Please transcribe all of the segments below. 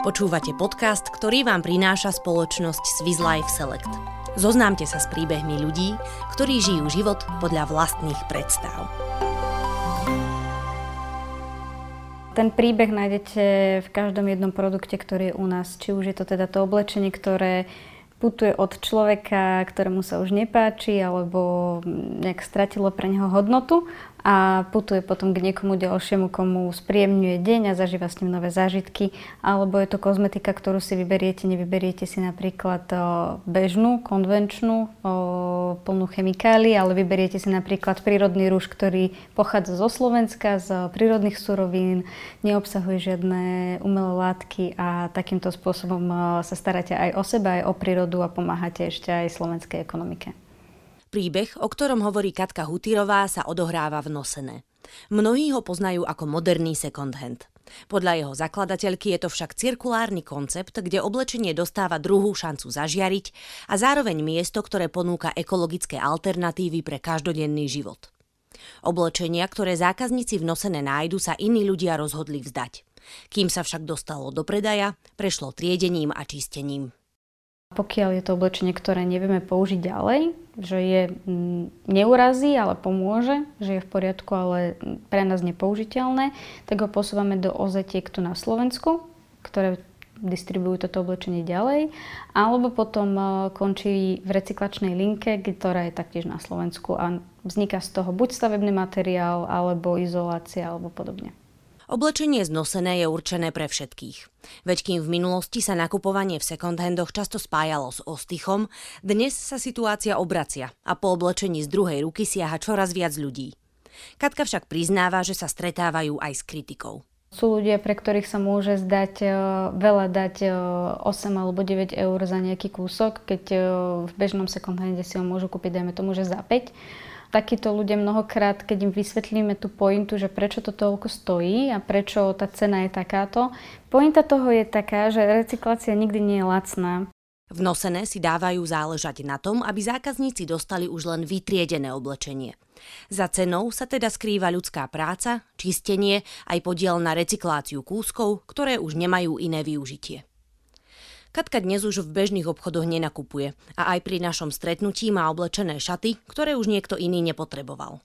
Počúvate podcast, ktorý vám prináša spoločnosť Swiss Life Select. Zoznámte sa s príbehmi ľudí, ktorí žijú život podľa vlastných predstav. Ten príbeh nájdete v každom jednom produkte, ktorý je u nás. Či už je to teda to oblečenie, ktoré putuje od človeka, ktorému sa už nepáči alebo nejak stratilo pre neho hodnotu a putuje potom k niekomu ďalšiemu, komu spríjemňuje deň a zažíva s ním nové zážitky. Alebo je to kozmetika, ktorú si vyberiete, nevyberiete si napríklad bežnú, konvenčnú, plnú chemikálií, ale vyberiete si napríklad prírodný rúž, ktorý pochádza zo Slovenska, z prírodných surovín, neobsahuje žiadne umelé látky a takýmto spôsobom sa staráte aj o seba, aj o prírodu a pomáhate ešte aj slovenskej ekonomike. Príbeh, o ktorom hovorí Katka Hutírová, sa odohráva v Nosené. Mnohí ho poznajú ako moderný second hand. Podľa jeho zakladateľky je to však cirkulárny koncept, kde oblečenie dostáva druhú šancu zažiariť a zároveň miesto, ktoré ponúka ekologické alternatívy pre každodenný život. Oblečenia, ktoré zákazníci v nosené nájdu, sa iní ľudia rozhodli vzdať. Kým sa však dostalo do predaja, prešlo triedením a čistením. Pokiaľ je to oblečenie, ktoré nevieme použiť ďalej, že je mm, neurazí, ale pomôže, že je v poriadku, ale pre nás nepoužiteľné, tak ho posúvame do ozetiek tu na Slovensku, ktoré distribujú toto oblečenie ďalej, alebo potom e, končí v recyklačnej linke, ktorá je taktiež na Slovensku a vzniká z toho buď stavebný materiál, alebo izolácia, alebo podobne. Oblečenie znosené je určené pre všetkých. Veď kým v minulosti sa nakupovanie v second-handoch často spájalo s ostychom, dnes sa situácia obracia a po oblečení z druhej ruky siaha čoraz viac ľudí. Katka však priznáva, že sa stretávajú aj s kritikou. Sú ľudia, pre ktorých sa môže zdať e, veľa dať 8 e, alebo 9 eur za nejaký kúsok, keď e, v bežnom second-hande si ho môžu kúpiť, dajme tomu, že za 5 takíto ľudia mnohokrát, keď im vysvetlíme tú pointu, že prečo to toľko stojí a prečo tá cena je takáto, pointa toho je taká, že recyklácia nikdy nie je lacná. V nosené si dávajú záležať na tom, aby zákazníci dostali už len vytriedené oblečenie. Za cenou sa teda skrýva ľudská práca, čistenie aj podiel na recykláciu kúskov, ktoré už nemajú iné využitie. Katka dnes už v bežných obchodoch nenakupuje a aj pri našom stretnutí má oblečené šaty, ktoré už niekto iný nepotreboval.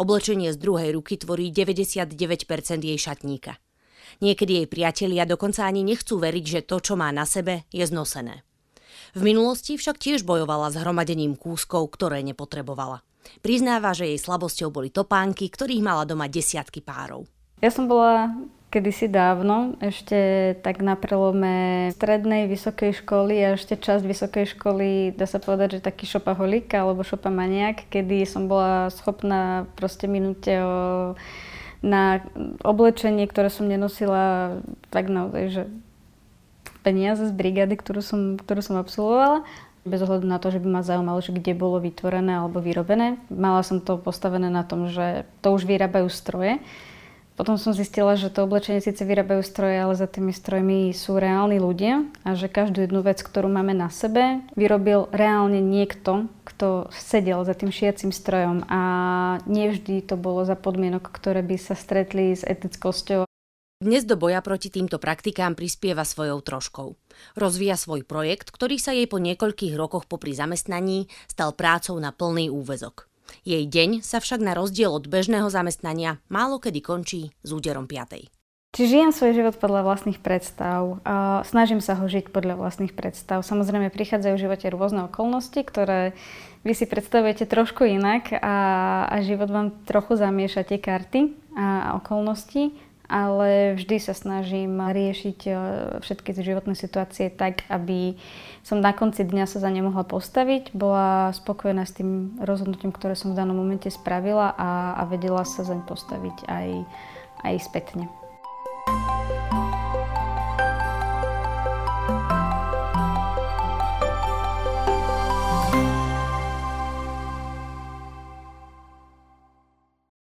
Oblečenie z druhej ruky tvorí 99% jej šatníka. Niekedy jej priatelia dokonca ani nechcú veriť, že to, čo má na sebe, je znosené. V minulosti však tiež bojovala s hromadením kúskov, ktoré nepotrebovala. Priznáva, že jej slabosťou boli topánky, ktorých mala doma desiatky párov. Ja som bola kedysi dávno, ešte tak na prelome strednej, vysokej školy a ešte časť vysokej školy, dá sa povedať, že taký šopaholik alebo šopamaniak, kedy som bola schopná proste minúte o, na oblečenie, ktoré som nenosila tak naozaj, že peniaze z brigády, ktorú som, ktorú som absolvovala bez ohľadu na to, že by ma zaujímalo, že kde bolo vytvorené alebo vyrobené. Mala som to postavené na tom, že to už vyrábajú stroje potom som zistila, že to oblečenie síce vyrábajú stroje, ale za tými strojmi sú reálni ľudia a že každú jednu vec, ktorú máme na sebe, vyrobil reálne niekto, kto sedel za tým šiacim strojom a nevždy to bolo za podmienok, ktoré by sa stretli s etickosťou. Dnes do boja proti týmto praktikám prispieva svojou troškou. Rozvíja svoj projekt, ktorý sa jej po niekoľkých rokoch popri zamestnaní stal prácou na plný úvezok. Jej deň sa však na rozdiel od bežného zamestnania málo kedy končí s úderom 5. Či žijem svoj život podľa vlastných predstav, snažím sa ho žiť podľa vlastných predstav. Samozrejme prichádzajú v živote rôzne okolnosti, ktoré vy si predstavujete trošku inak a, a život vám trochu zamieša tie karty a okolnosti ale vždy sa snažím riešiť e, všetky životné situácie tak, aby som na konci dňa sa za ne mohla postaviť, bola spokojná s tým rozhodnutím, ktoré som v danom momente spravila a, a vedela sa zaň postaviť aj, aj spätne.